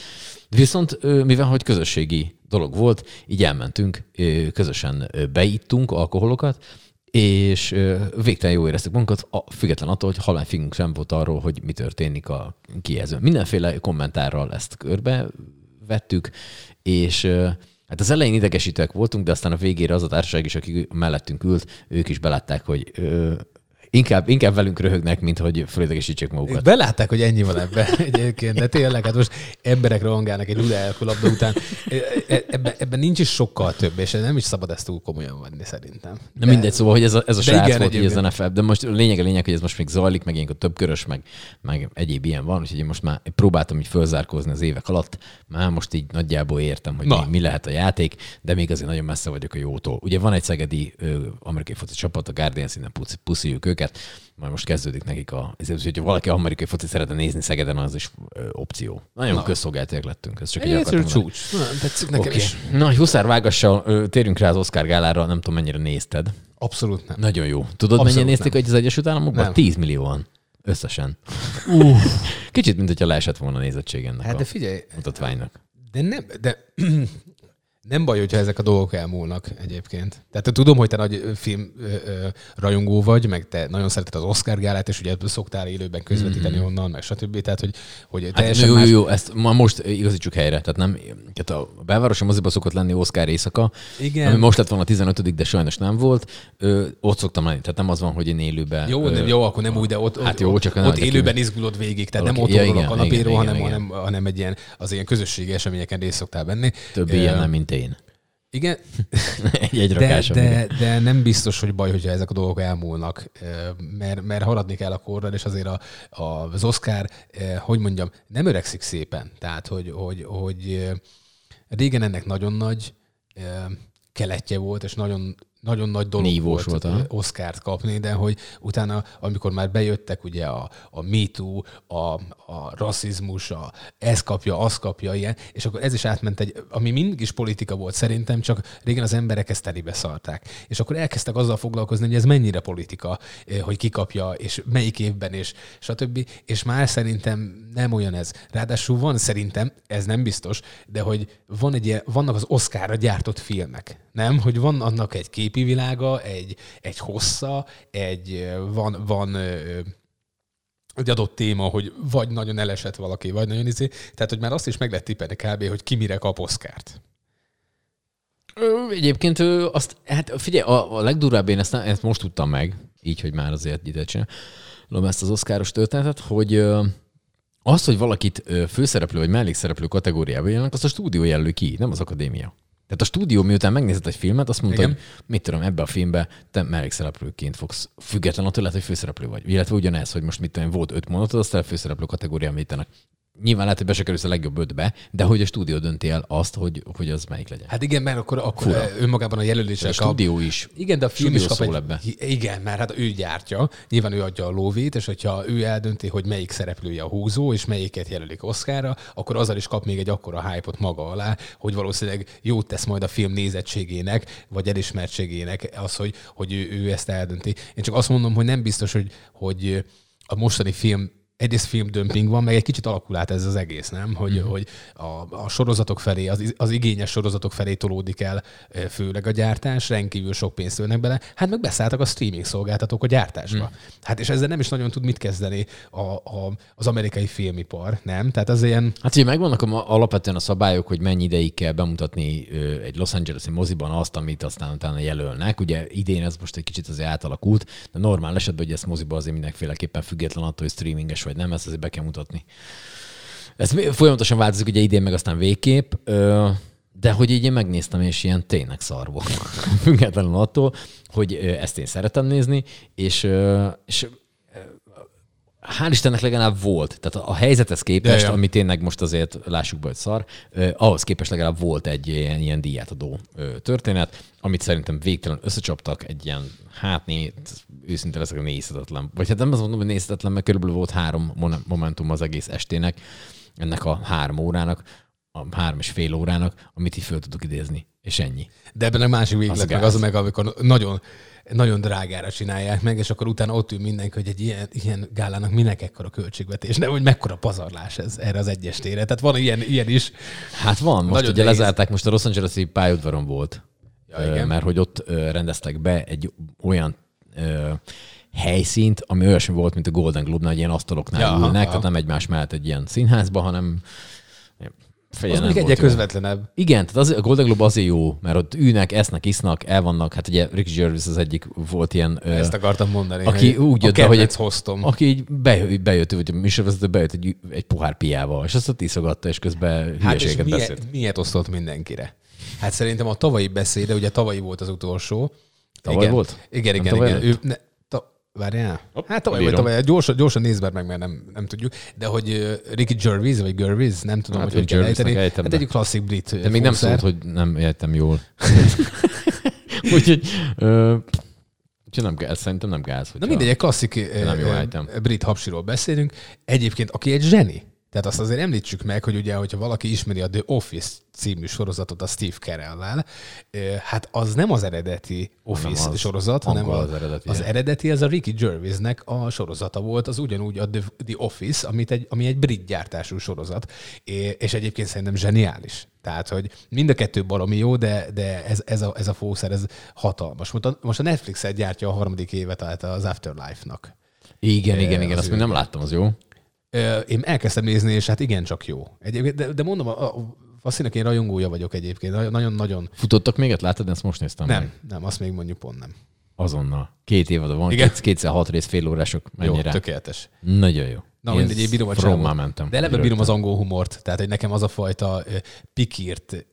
Viszont mivel hogy közösségi dolog volt, így elmentünk, közösen beittunk alkoholokat, és végtelen jó éreztük magunkat, a, független attól, hogy halálfingunk sem volt arról, hogy mi történik a kijelzőn. Mindenféle kommentárral ezt körbe vettük, és hát az elején idegesítőek voltunk, de aztán a végére az a társaság is, aki mellettünk ült, ők is belátták, hogy inkább, inkább velünk röhögnek, mint hogy fölidegesítsék Ők magukat. belátták, hogy ennyi van ebben egyébként, de tényleg, hát most emberek rohangálnak egy Luda elkulabda után. E- e- Ebben, ebben nincs is sokkal több, és nem is szabad ezt túl komolyan venni szerintem. Na mindegy, szóval, hogy ez a, ez a de srác igen, volt így az. NFL, de most lényeg a lényeg, hogy ez most még zajlik, meg ilyenkor több körös, meg, meg egyéb ilyen van, úgyhogy én most már próbáltam így fölzárkózni az évek alatt, már most így nagyjából értem, hogy mi, mi, lehet a játék, de még azért nagyon messze vagyok a jótól. Ugye van egy szegedi ö, amerikai foci csapat, a Guardians, innen pusz- pusziljuk őket, majd most kezdődik nekik a, ezért, hogyha valaki amerikai foci szeretne nézni Szegeden, az is ö, opció. Nagyon Na. közszolgáltiak lettünk, ez csak egy akartam csúcs. Na, tetszik nekem Oké. is. Na, hogy Huszár Vágassal ö, térjünk rá az Oscar gálára, nem tudom mennyire nézted. Abszolút nem. Nagyon jó. Tudod, Abszolút mennyien nézték nem. egy az Egyesült Államokban? Nem. 10 millióan. Összesen. Kicsit, mint hogyha leesett volna a nézettség ennek Hát a de figyelj, mutatványnak. de nem, de nem baj, hogyha ezek a dolgok elmúlnak egyébként. Tehát tudom, hogy te nagy film ö, ö, rajongó vagy, meg te nagyon szereted az Oscar gálát, és ugye szoktál élőben közvetíteni mm-hmm. onnan, meg stb. Tehát, hogy, hogy Hát teljesen jó, jó, más... jó, ezt ma most igazítsuk helyre. Tehát nem, tehát a belvárosi moziba szokott lenni Oscar éjszaka, Igen. ami most lett volna a 15 de sajnos nem volt. Ö, ott szoktam lenni. Tehát nem az van, hogy én élőben... Jó, ö, nem, jó, akkor nem úgy, de ott, Hát ott, jó, csak ott, ott élőben izgulod végig, tehát Valaki- nem ja, otthonról a igen, kanapéról, igen, hanem, igen, hanem, hanem egy ilyen, az ilyen közösségi eseményeken részt szoktál venni. Több ilyen nem, mint én. Igen, egy, egy de, rakásom. de, de nem biztos, hogy baj, hogyha ezek a dolgok elmúlnak, mert, mert haladni kell a korral, és azért a, a, az Oscar, hogy mondjam, nem öregszik szépen. Tehát, hogy, hogy, hogy régen ennek nagyon nagy keletje volt, és nagyon, nagyon nagy dolog Nívós volt, volt, Oscárt kapni, de hogy utána, amikor már bejöttek ugye a, a MeToo, a, a rasszizmus, a ez kapja, az kapja, ilyen, és akkor ez is átment egy, ami mindig is politika volt szerintem, csak régen az emberek ezt telibe szarták. És akkor elkezdtek azzal foglalkozni, hogy ez mennyire politika, hogy ki kapja, és melyik évben, és stb. És már szerintem nem olyan ez. Ráadásul van szerintem, ez nem biztos, de hogy van egy ilyen, vannak az Oscarra gyártott filmek, nem? Hogy van annak egy képi világa, egy, egy hossza, egy, van, van egy adott téma, hogy vagy nagyon elesett valaki, vagy nagyon izé. Tehát, hogy már azt is meg lehet tippelni kb., hogy ki mire kap Oscárt. Ö, Egyébként azt, hát figyelj, a, a legdurvább én ezt, ezt most tudtam meg, így, hogy már azért ide csinálom ezt az oszkáros történetet, hogy ö, azt, hogy valakit főszereplő vagy mellékszereplő kategóriába jelölnek, azt a stúdió jelöli ki, nem az akadémia. Tehát a stúdió miután megnézett egy filmet, azt mondta, Igen. hogy mit tudom, ebbe a filmbe te mellékszereplőként fogsz, független attól lehet, hogy főszereplő vagy. Illetve ugyanez, hogy most mit tudom, volt öt mondatod, azt a főszereplő kategórián vítenek. Nyilván lehet, hogy be se kerülsz a legjobb ötbe, de hogy a stúdió dönti el azt, hogy, hogy az melyik legyen. Hát igen, mert akkor, akkor Fura. Önmagában a jelöléssel a kap. stúdió is. Igen, de a film is kap egy... ebbe. Igen, mert hát ő gyártja, nyilván ő adja a lóvét, és hogyha ő eldönti, hogy melyik szereplője a húzó, és melyiket jelölik Oscarra, akkor azzal is kap még egy akkora hype maga alá, hogy valószínűleg jót tesz majd a film nézettségének, vagy elismertségének az, hogy, hogy ő, ő ezt eldönti. Én csak azt mondom, hogy nem biztos, hogy, hogy a mostani film egyrészt filmdömping van, meg egy kicsit alakul át ez az egész, nem? Hogy, mm. hogy a, a sorozatok felé, az, az igényes sorozatok felé tolódik el főleg a gyártás, rendkívül sok pénzt ölnek bele, hát meg beszálltak a streaming szolgáltatók a gyártásba. Mm. Hát és ezzel nem is nagyon tud mit kezdeni a, a, az amerikai filmipar, nem? Tehát az ilyen... Hát ugye megvannak a, alapvetően a szabályok, hogy mennyi ideig kell bemutatni egy Los Angeles-i moziban azt, amit aztán utána jelölnek. Ugye idén ez most egy kicsit azért átalakult, de normál esetben, hogy ezt moziba azért mindenféleképpen független attól, hogy streaminges vagy nem, ezt azért be kell mutatni. Ez folyamatosan változik, ugye idén meg aztán végképp, de hogy így én megnéztem, és ilyen tényleg szar volt. Függetlenül attól, hogy ezt én szeretem nézni, és, és hál' Istennek legalább volt. Tehát a helyzethez képest, ja, ami tényleg most azért lássuk be, hogy szar, eh, ahhoz képest legalább volt egy ilyen, ilyen díjátadó eh, történet, amit szerintem végtelen összecsaptak, egy ilyen, hát né, őszinte leszek, nézhetetlen. Vagy hát nem azt mondom, hogy nézhetetlen, mert körülbelül volt három momentum az egész estének, ennek a három órának, a három és fél órának, amit így föl tudok idézni. És ennyi. De ebben a másik véglet meg az meg, amikor nagyon nagyon drágára csinálják meg, és akkor utána ott ül mindenki, hogy egy ilyen, ilyen gálának minek ekkora költségvetés, nem, hogy mekkora pazarlás ez erre az egyes tére. Tehát van ilyen, ilyen is. Hát van, most nagyon ugye nehéz. lezárták, most a Los Angeles-i pályaudvaron volt. Ja, igen. Mert hogy ott rendeztek be egy olyan helyszínt, ami olyasmi volt, mint a Golden Globe-nál, hogy ilyen asztaloknál ja, ülnek, aha. tehát nem egymás mellett egy ilyen színházba, hanem Feje az még egyre közvetlenebb. Igen, tehát az, a Golden Globe azért jó, mert ott ülnek, esznek, isznak, el vannak. Hát ugye Rick Gervais az egyik volt ilyen... Ezt akartam mondani. Aki úgy jött be, hogy egy, hoztom. Aki így bejött, bejött vagy a műsorvezető bejött egy, egy pohár piával, és azt ott iszogatta, és közben hát és beszélt. Miért, miért osztott mindenkire? Hát szerintem a tavalyi beszéde, ugye tavalyi volt az utolsó. Tavaly igen. volt? Igen, igen, igen. Ő, ne, Várjál? Hopp, hát tavaly vagy tavaly, gyorsan, gyorsan nézd meg, meg, mert nem, nem tudjuk. De hogy uh, Ricky Gervais, vagy Gervais, nem tudom, hát, hogy hogy kell ejteni. Hát egy klasszik brit De még nem szólt, hogy nem értem jól. Úgyhogy uh, Úgyhogy nem, ez szerintem nem gáz. Na mindegy, egy klasszik nem jó brit hapsiról beszélünk. Egyébként, aki egy zseni. Tehát azt azért említsük meg, hogy ugye, hogyha valaki ismeri a The Office című sorozatot a Steve Carell-lel, hát az nem az eredeti Office nem az sorozat, hanem az, az eredeti. Az eredeti az a Ricky Gervaisnek a sorozata volt, az ugyanúgy a The, The Office, amit egy, ami egy brit gyártású sorozat, és egyébként szerintem zseniális. Tehát, hogy mind a kettő baromi jó, de, de ez, ez, a, ez a fószer, ez hatalmas. Most a, most a Netflix-et gyártja a harmadik évet, az Afterlife-nak. Igen, igen, igen, azt még nem láttam, az jó. Én elkezdtem nézni, és hát igen, csak jó. Egyébként, de, de mondom, a, a Faszinak én rajongója vagyok egyébként. Nagyon-nagyon. Futottak még, látod, ezt most néztem Nem, meg. nem, azt még mondjuk pont nem. Azonnal. Két évad van, Igen? kétszer hat rész, fél órások. Mennyire? Jó, tökéletes. Nagyon jó. Na, mindegy, én bírom a csávot. mentem. De eleve bírom az angol humort. Tehát, hogy nekem az a fajta pikírt,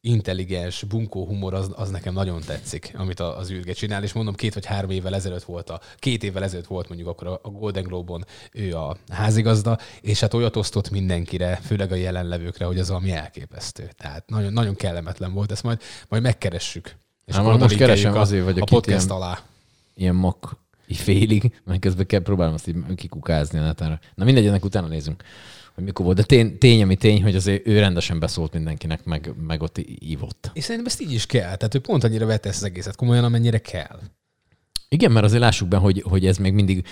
intelligens, bunkó humor, az, az nekem nagyon tetszik, amit az űrge csinál, és mondom, két vagy három évvel ezelőtt volt a, két évvel ezelőtt volt mondjuk akkor a Golden Globe-on ő a házigazda, és hát olyat osztott mindenkire, főleg a jelenlevőkre, hogy az valami elképesztő. Tehát nagyon, nagyon kellemetlen volt, ezt majd, majd megkeressük. És hát most keresem a, azért, vagy a podcast ilyen, alá. Ilyen mak félig, mert közben kell próbálom azt így kikukázni a netára. Na mindegy, ennek utána nézünk hogy mikor volt. De tény, tény, ami tény, hogy azért ő rendesen beszólt mindenkinek, meg, meg ott ívott. És szerintem ezt így is kell. Tehát ő pont annyira vette ezt az egészet komolyan, amennyire kell. Igen, mert azért lássuk be, hogy, hogy ez még mindig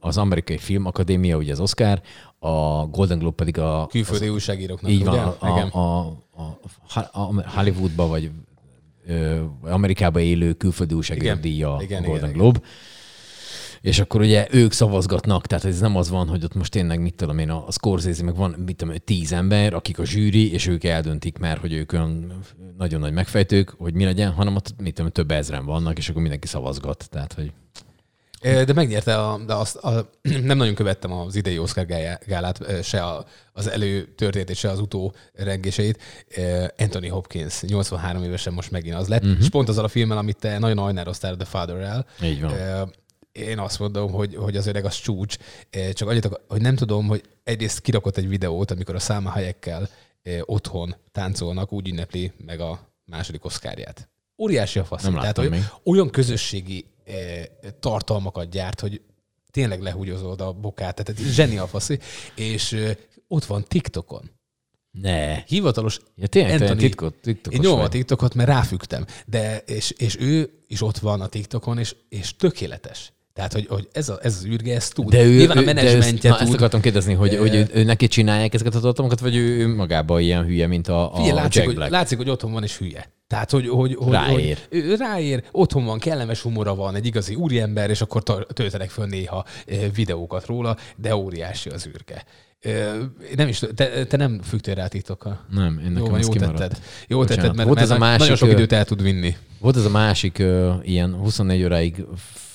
az amerikai filmakadémia, ugye az Oscar, a Golden Globe pedig a... Külföldi az, újságíróknak, Így van, a, a, a, a Hollywoodba, vagy Amerikába élő külföldi újságírók díja a Golden igen, Globe. Igen és akkor ugye ők szavazgatnak, tehát ez nem az van, hogy ott most tényleg, mit tudom én, a Scorsese, meg van, mit tudom, tíz ember, akik a zsűri, és ők eldöntik mert hogy ők olyan nagyon nagy megfejtők, hogy mi legyen, hanem ott, mit tudom, több ezren vannak, és akkor mindenki szavazgat, tehát, hogy... De megnyerte, a, de azt, a, nem nagyon követtem az idei Oscar gálát, se a, az előtörténetét, se az utó rengéseit. Anthony Hopkins, 83 évesen most megint az lett, uh-huh. és pont azzal a filmmel, amit te nagyon ajnároztál, The Father-rel. Így van én azt mondom, hogy, hogy az öreg az csúcs, csak annyit, hogy nem tudom, hogy egyrészt kirakott egy videót, amikor a száma helyekkel otthon táncolnak, úgy ünnepli meg a második oszkárját. Óriási a fasz. Tehát hogy még. olyan közösségi tartalmakat gyárt, hogy tényleg lehúgyozod a bokát, tehát zseni a faszi, és ott van TikTokon. Ne. Hivatalos ja, tényleg, Anthony, titkot, titkos Én nyomom a TikTokot, mert ráfügtem. De, és, és ő is ott van a TikTokon, és, és tökéletes. Tehát, hogy, hogy ez, a, ez az űrge, ez tud. De ő, Nyilván a ő, de menedzsmentje ezt, tud. akartam kérdezni, hogy, hogy ő, ő, neki csinálják ezeket a tartalmakat, vagy ő, ő magában ilyen hülye, mint a, a Figyelj, látszik, Jack hogy, Black? látszik, hogy otthon van és hülye. Tehát, hogy, hogy, hogy Ráér. Hogy, ő ráér, otthon van, kellemes humora van, egy igazi úriember, és akkor töltenek föl néha videókat róla, de óriási az űrge. Eh, Nem is, te, te nem fügtél rá TikTokkal. Nem, én Jó, nekem van, ez jó tetted. Jó tetted, mert, Volt mert ez a nagyon másik, sok ö, időt el tud vinni. Volt ez a másik ilyen 24 óráig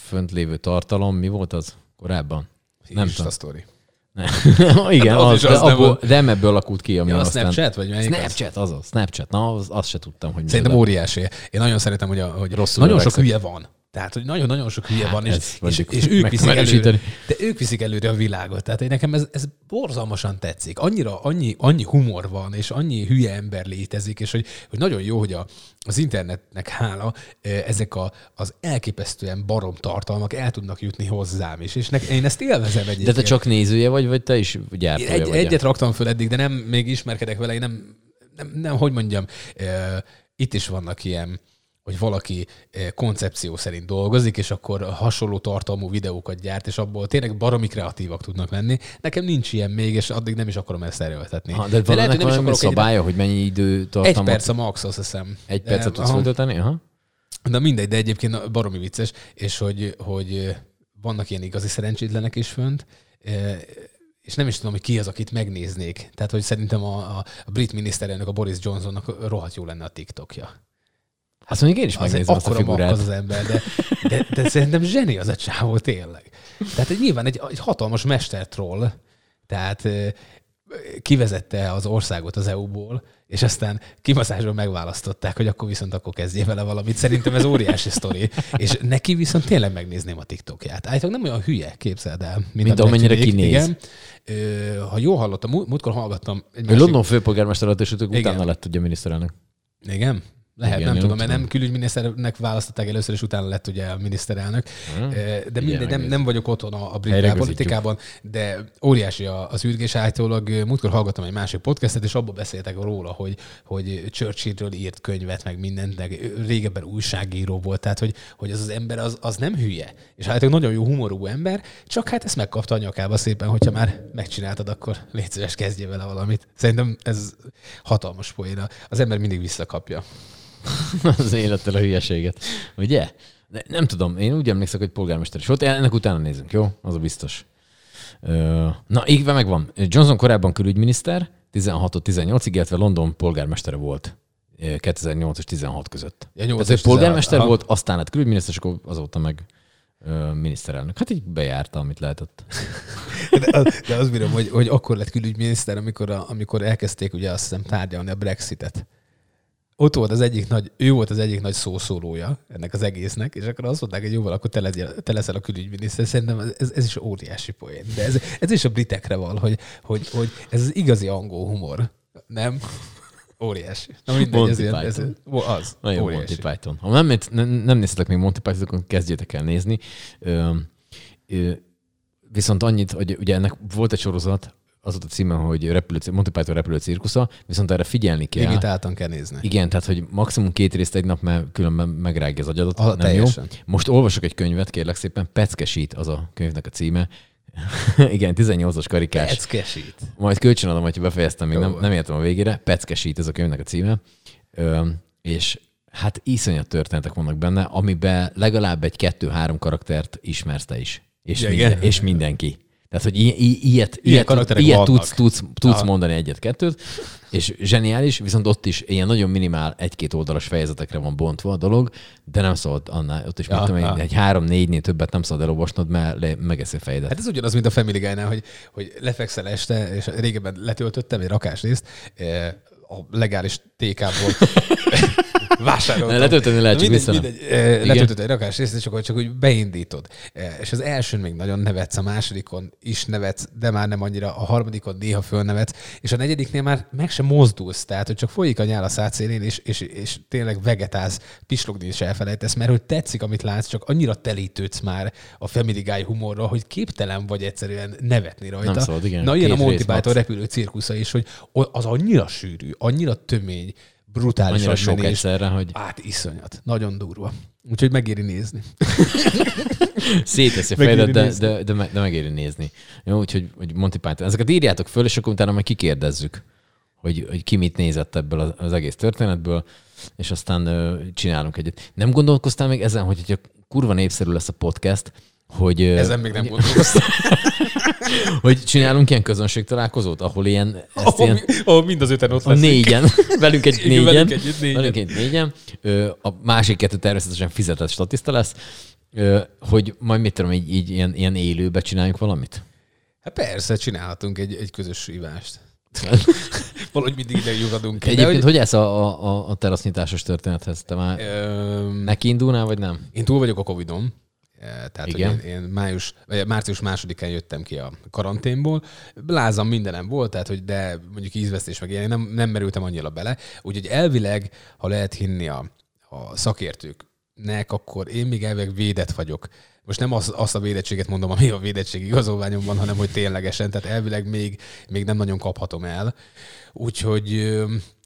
fönt lévő tartalom, mi volt az korábban? Nem Insta tudom. Story. Nem. Igen, Az az, is de, az nem abból, volt. de nem ebből alakult ki, ami Ja, a aztán... Snapchat, vagy melyik az? Snapchat, az az, Snapchat. Na, az, azt se tudtam, hogy Szerintem óriási. Én nagyon szeretem, hogy, a, hogy Rosszul nagyon sok hülye van. Tehát, hogy nagyon-nagyon sok hülye Hát van, és, és, és ők viszik előre, de ők viszik előre a világot. Tehát én nekem ez, ez borzalmasan tetszik. Annyira, annyi, annyi humor van, és annyi hülye ember létezik, és hogy, hogy nagyon jó, hogy a, az internetnek hála ezek a, az elképesztően barom tartalmak el tudnak jutni hozzám is. És nek, én ezt élvezem egyébként. De te csak nézője vagy, vagy te is gyártója egy, vagy? egyet raktam föl eddig, de nem, még ismerkedek vele, én nem, nem, nem hogy mondjam, itt is vannak ilyen, hogy valaki eh, koncepció szerint dolgozik, és akkor hasonló tartalmú videókat gyárt, és abból tényleg baromi kreatívak tudnak lenni. Nekem nincs ilyen még, és addig nem is akarom ezt erőltetni. Ha, de, de lehet, hogy nem valami egy, szabálya, hogy mennyi idő egy tartalmat? perc a max, azt hiszem. Egy percet Eh, tudsz aha. föltölteni? Aha. De mindegy, de egyébként baromi vicces, és hogy, hogy vannak ilyen igazi szerencsétlenek is fönt, eh, és nem is tudom, hogy ki az, akit megnéznék. Tehát, hogy szerintem a, a, a brit miniszterelnök, a Boris Johnsonnak rohadt jó lenne a TikTokja. Azt mondjuk én is megnézem azt a figurát. az az ember, de, de, de szerintem zseni az a csávó tényleg. Tehát egy, nyilván egy, egy hatalmas mestertroll, tehát kivezette az országot az EU-ból, és aztán kimaszásban megválasztották, hogy akkor viszont akkor kezdje vele valamit. Szerintem ez óriási sztori. És neki viszont tényleg megnézném a TikTokját. Állítólag nem olyan hülye, képzeld el. Mint, Mint amennyire kinéz. Igen. Ö, ha jól hallottam, múlt- múltkor hallgattam egy másik- London főpolgármester lett, és utána lett ugye miniszterelnök. Igen? Lehet, Igen, nem tudom, mert nem külügyminiszternek választották először, és utána lett ugye a miniszterelnök. Hmm. De mindegy, nem, nem vagyok otthon a, a brit politikában, de óriási az űrgés állítólag. Múltkor hallgattam egy másik podcastet, és abban beszéltek róla, hogy, hogy Churchillről írt könyvet, meg mindent, meg régebben újságíró volt, tehát hogy, hogy az az ember az, az nem hülye. És állítólag nagyon jó humorú ember, csak hát ezt megkapta a nyakába szépen, hogyha már megcsináltad, akkor légy szíves, kezdjél vele valamit. Szerintem ez hatalmas poéna. Az ember mindig visszakapja. az élettel a hülyeséget. Ugye? De nem tudom, én úgy emlékszek, hogy polgármester is volt. Ennek utána nézzünk, jó? Az a biztos. Na, ígve megvan. Johnson korábban külügyminiszter, 16-18-ig, illetve London polgármestere volt ö, 2008 és 16 között. Ja, 8 Tehát ő és 16, polgármester aha. volt, aztán lett külügyminiszter, és akkor azóta meg miniszterelnök. Hát így bejárta, amit lehetett. De, az- de azt bírom, hogy, hogy akkor lett külügyminiszter, amikor, a, amikor elkezdték ugye azt hiszem tárgyalni a Brexitet. Ott volt az egyik nagy, ő volt az egyik nagy szószólója ennek az egésznek, és akkor azt mondták, hogy jóval, akkor te, legyél, te leszel a külügyminiszter. Szerintem ez, ez is óriási poén. De ez, ez is a britekre van, hogy, hogy, hogy ez az igazi angol humor. Nem? Óriási. Na mindegy, Monty ez, ilyen- ez, Python. az. Nagyon óriási. Monty Python. Ha nem, nem, nem néztetek még Monty Python, akkor kezdjétek el nézni. Ö, ö, viszont annyit, hogy ugye ennek volt egy sorozat, az volt a címe, hogy repülő, Monty Python repülő cirkusza, viszont erre figyelni kell. Digitáltan kell nézni. Igen, tehát hogy maximum két részt egy nap, mert különben megrágja az agyadat. Ah, nem teljesen. jó. Most olvasok egy könyvet, kérlek szépen, Peckesít az a könyvnek a címe. Igen, 18-as karikás. Peckesít. Majd kölcsönadom, hogyha befejeztem, még Jó nem, nem értem a végére. Peckesít ez a könyvnek a címe. Ö, és hát iszonyat történetek vannak benne, amiben legalább egy kettő-három karaktert ismersz te is. És, Ja, minden, és mindenki. Tehát, hogy i- i- ilyet, ilyet, ilyet vannak. tudsz, tudsz, tudsz Aha. mondani egyet-kettőt, és zseniális, viszont ott is ilyen nagyon minimál egy-két oldalas fejezetekre van bontva a dolog, de nem szabad annál, ott is ja, én, ja. egy három-négynél többet nem szabad elolvasnod, mert le, megeszi a fejedet. Hát ez ugyanaz, mint a Family Guy-nál, hogy, hogy lefekszel este, és régebben letöltöttem egy rakásrészt, eh, a legális TK-ból vásároltam. Letölteni lehet, csak mindegy, mindegy, eh, letöltöttem egy rakásrészt, és akkor csak úgy beindítod. Eh, És az elsőn még nagyon nevetsz, a másodikon is nevetsz, de már nem annyira, a harmadikon néha fölnevetsz, és a negyediknél már meg sem mozdulsz, tehát hogy csak folyik a nyál a szátszélén, és, és, és tényleg vegetálsz, pislogni is elfelejtesz, mert hogy tetszik, amit látsz, csak annyira telítődsz már a Family Guy humorra, hogy képtelen vagy egyszerűen nevetni rajta. Nem szabad, igen. Na ilyen a Monty Python repülő cirkusza is, hogy az annyira sűrű, annyira tömény, brutális Annyira sok menés. egyszerre, hogy Hát iszonyat. Nagyon durva. Úgyhogy megéri nézni. széteszi a fejedet, de, de, de, de megéri nézni. Jó, úgyhogy hogy Monty Python. Ezeket írjátok föl, és akkor utána majd kikérdezzük, hogy, hogy ki mit nézett ebből az, az egész történetből, és aztán ö, csinálunk egyet. Nem gondolkoztál még ezen, hogy hogyha kurva népszerű lesz a podcast, hogy, Ezen még nem gondolkoztam. hogy csinálunk ilyen közönségtalálkozót, ahol ilyen, ezt ahol, ilyen ahol mind az öten ott leszünk. négyen, velünk egy négyen, velünk együtt négyen. velünk egy négyen, a másik kettő természetesen fizetett statiszta lesz, hogy majd mit tudom, így, így ilyen, ilyen élőbe csináljuk valamit? Hát persze, csinálhatunk egy, egy közös ivást. Valahogy mindig ide lyukadunk ki. Egyébként hogy- hogy ez a, a, a terasznyitásos történethez? Te már Öm, neki indulnál, vagy nem? Én túl vagyok a Covid-on. Eh, Tehát, Igen. hogy én, én május, vagy március másodikán jöttem ki a karanténból. Lázam mindenem volt, tehát, hogy de mondjuk ízvesztés meg ilyen, nem, nem merültem annyira bele. Úgyhogy elvileg, ha lehet hinni a, a szakértőknek, akkor én még elvileg védett vagyok. Most nem az, azt a védettséget mondom, ami a védettség igazolványomban, hanem hogy ténylegesen, tehát elvileg még, még nem nagyon kaphatom el. Úgyhogy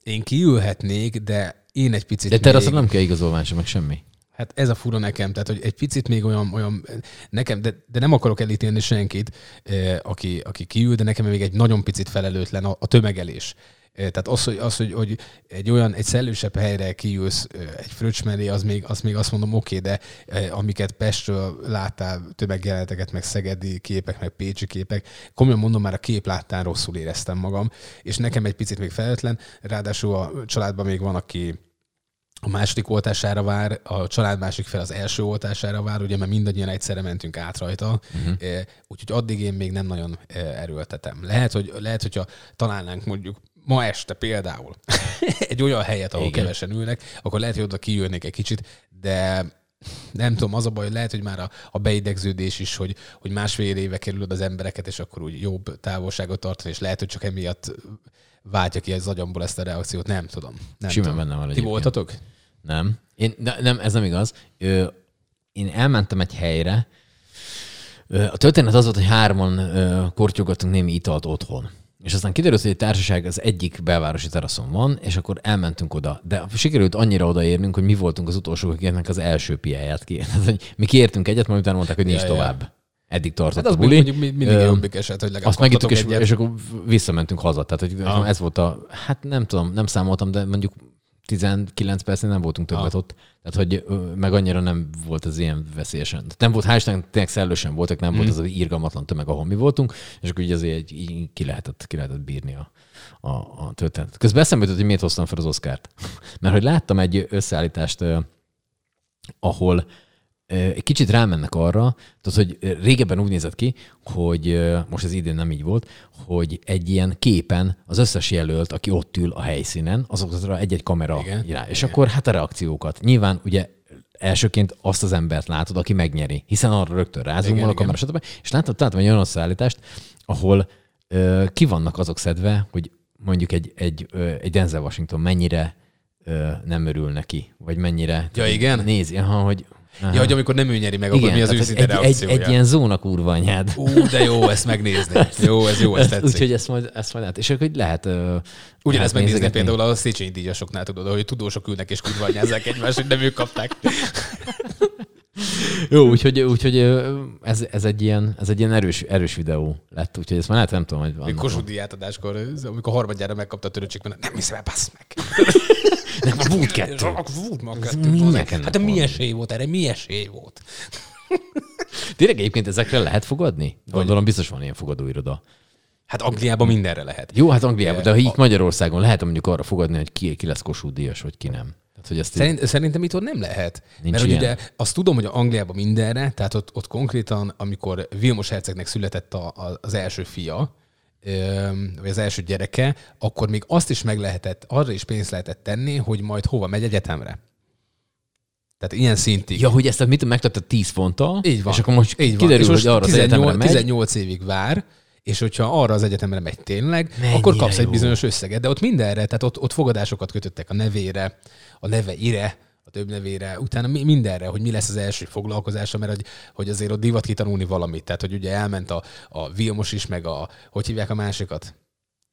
én kiülhetnék, de én egy picit De még... teraszra nem kell igazolvány sem, meg semmi. Hát ez a fura nekem, tehát hogy egy picit még olyan, olyan nekem, de, de nem akarok elítélni senkit, eh, aki, aki kiül, de nekem még egy nagyon picit felelőtlen a, a tömegelés. Eh, Tehát az, hogy, az hogy, hogy egy olyan, egy szellősebb helyre kiülsz eh, egy fröccs mellé, az még, az még azt mondom oké, de eh, amiket Pestről láttál, tömegjeleneteket, meg szegedi képek, meg pécsi képek, komolyan mondom, már a kép láttán rosszul éreztem magam, és nekem egy picit még felelőtlen, ráadásul a családban még van, aki a második oltására vár, a család másik fel az első oltására vár, ugye, mert mindannyian egyszerre mentünk át rajta, uh-huh. úgyhogy addig én még nem nagyon eh, erőltetem. Lehet, hogy, lehet hogyha találnánk mondjuk ma este például egy olyan helyet, ahol Igen. Igen. kevesen ülnek, akkor lehet, hogy oda kijönnék egy kicsit, de nem tudom, az a baj, hogy lehet, hogy már a, a beidegződés is, hogy, hogy másfél éve kerülöd az embereket, és akkor úgy jobb távolságot tartani, és lehet, hogy csak emiatt váltja ki az agyamból ezt a reakciót. Nem tudom. Nem Simán tudom. benne van Ti voltatok? Nem. Én, de, nem, ez nem igaz. Ö, én elmentem egy helyre. A történet az volt, hogy hárman ö, kortyolgattunk némi italt otthon. És aztán kiderült, hogy egy társaság az egyik belvárosi teraszon van, és akkor elmentünk oda. De sikerült annyira odaérnünk, hogy mi voltunk az utolsók, akiknek az első piáját ki. Tehát, hogy mi kiértünk egyet, majd utána mondták, hogy nincs Ja, ja. tovább. Eddig tartott Hát a az még buli. mondjuk mi- mindig Ö, jobbik eset, hogy legalább azt megittük, és, és akkor visszamentünk haza. Tehát, hogy ez volt a, hát nem tudom, nem számoltam, de mondjuk 19 percnél nem voltunk többet Aha. ott. Tehát, hogy meg annyira nem volt ez ilyen veszélyesen. Nem volt, hál' Istennek tényleg szellősen voltak, nem Mhm. volt az az írgalmatlan tömeg, ahol mi voltunk, és akkor így azért így, így ki, lehetett, ki lehetett bírni a, a, a történetet. Közben eszembe jutott, hogy miért hoztam fel az Oszkárt. Mert hogy láttam egy összeállítást, ahol egy kicsit rámennek arra, tehát, hogy régebben úgy nézett ki, hogy most ez idén nem így volt, hogy egy ilyen képen az összes jelölt, aki ott ül a helyszínen, azokra egy-egy kamera Igen. irá. És akkor hát a reakciókat. Nyilván ugye elsőként azt az embert látod, aki megnyeri, hiszen arra rögtön rázumol Igen, a kamera, stb. És látod, láttam egy olyan összeállítást, ahol ö, ki vannak azok szedve, hogy mondjuk egy, egy, ö, egy Denzel Washington mennyire ö, nem örül neki, vagy mennyire Ja, igen? nézi, aha, hogy aha. Ja, hogy amikor nem ő nyeri meg, akkor mi az őszinte egy, egy, reakciója? egy ilyen zóna kurva anyád. Ú, de jó ezt megnézni. Jó, ez jó, ez Ezt- tetszik. Úgyhogy ezt majd, ezt majd át. És akkor lehet Ugyanezt megnézni például a Széchenyi díjasoknál, tudod, hogy tudósok ülnek és kurva anyázzák egymást, hogy nem ők kapták. Jó, úgyhogy, úgyhogy ez, ez, egy ilyen, ez egy ilyen erős, erős videó lett, úgyhogy ezt már lehet, nem tudom, hogy van. Még Kossuth díj átadáskor, amikor harmadjára megkapta a töröcsik, mert nem hiszem el, bassz meg. Nekem a Wood 2. Volt ma Ez kettő, Hát mi esély volt erre? Mi esély volt? Tényleg egyébként ezekre lehet fogadni? Gondolom biztos van ilyen fogadóiroda. Hát Angliában mindenre lehet. Jó, hát Angliában, de ha A- itt Magyarországon lehet mondjuk arra fogadni, hogy ki, ki lesz Kossuth díjas, vagy ki nem. Tehát, hogy ezt így- Szerint, szerintem itt ott nem lehet. Nincs mert hogy ilyen. ugye azt tudom, hogy Angliában mindenre, tehát ott, ott konkrétan, amikor Vilmos hercegnek született a, a, az első fia, vagy az első gyereke, akkor még azt is meg lehetett, arra is pénzt lehetett tenni, hogy majd hova megy egyetemre. Tehát ilyen szintig. Ja, hogy ezt mit megtartad 10 fonttal, Így van. és akkor most Így van. kiderül, és most hogy arra az 18, egyetemre megy. 18 évig vár, és hogyha arra az egyetemre megy tényleg, Mennyire akkor kapsz egy jó. bizonyos összeget. De ott mindenre, tehát ott, ott fogadásokat kötöttek a nevére, a neveire, a több nevére, utána mi- mindenre, hogy mi lesz az első foglalkozása, mert hogy, hogy azért ott divat kitanulni valamit. Tehát, hogy ugye elment a, a Vilmos is, meg a, hogy hívják a másikat?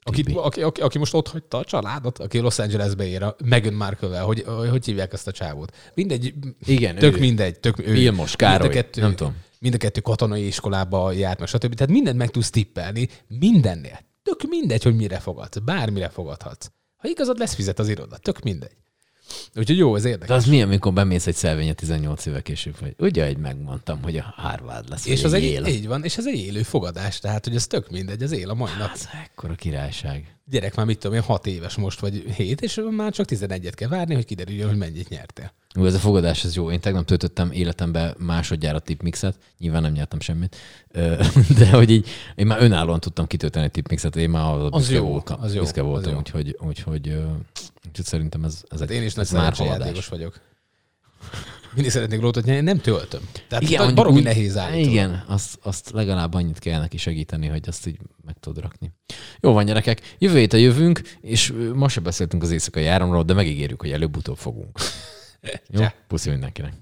Aki, aki, aki, aki, most ott hagyta a családot, aki Los Angelesbe ér, a Meghan markle hogy, hogy hívják ezt a csávót? Mindegy, Igen, tök ő. mindegy. Tök, ő, Vilmos Károly, mind a kettő, nem tudom. Mind a kettő katonai iskolába járt, meg stb. Tehát mindent meg tudsz tippelni, mindennél. Tök mindegy, hogy mire fogadsz, bármire fogadhatsz. Ha igazad lesz, fizet az iroda, tök mindegy. Úgyhogy jó, ez De érdekes. az milyen, mikor bemész egy szelvénye 18 éve később, vagy ugye, hogy megmondtam, hogy a Harvard lesz, És az egy egy, Yale. így van, és ez egy élő fogadás, tehát hogy ez tök mindegy, az él a mai nap. Ez ekkora királyság. Gyerek már mit tudom én, hat éves most, vagy hét, és már csak 11-et kell várni, hogy kiderüljön, hogy mennyit nyertél. Ú, ez a fogadás, ez jó. Én tegnap töltöttem életemben másodjára tipmixet, nyilván nem nyertem semmit, de hogy így, én már önállóan tudtam kitölteni tipmixet, én már az, Az jó, voltam, az jó, büszke az voltam jó. úgyhogy, úgyhogy, ö, úgyhogy szerintem ez, ez, Hát egy, én is nagy szerencsejátékos vagyok. Mindig szeretnék lótot nyerni, nem töltöm. Tehát Igen, mondjuk baromi úgy- nehéz állítani. Igen, azt, azt legalább annyit kell neki segíteni, hogy azt így meg tudod rakni. Jó van, gyerekek, jövő héten jövünk, és ma se beszéltünk az éjszakai áramról, de megígérjük, hogy előbb-utóbb fogunk. Jó? Puszi mindenkinek.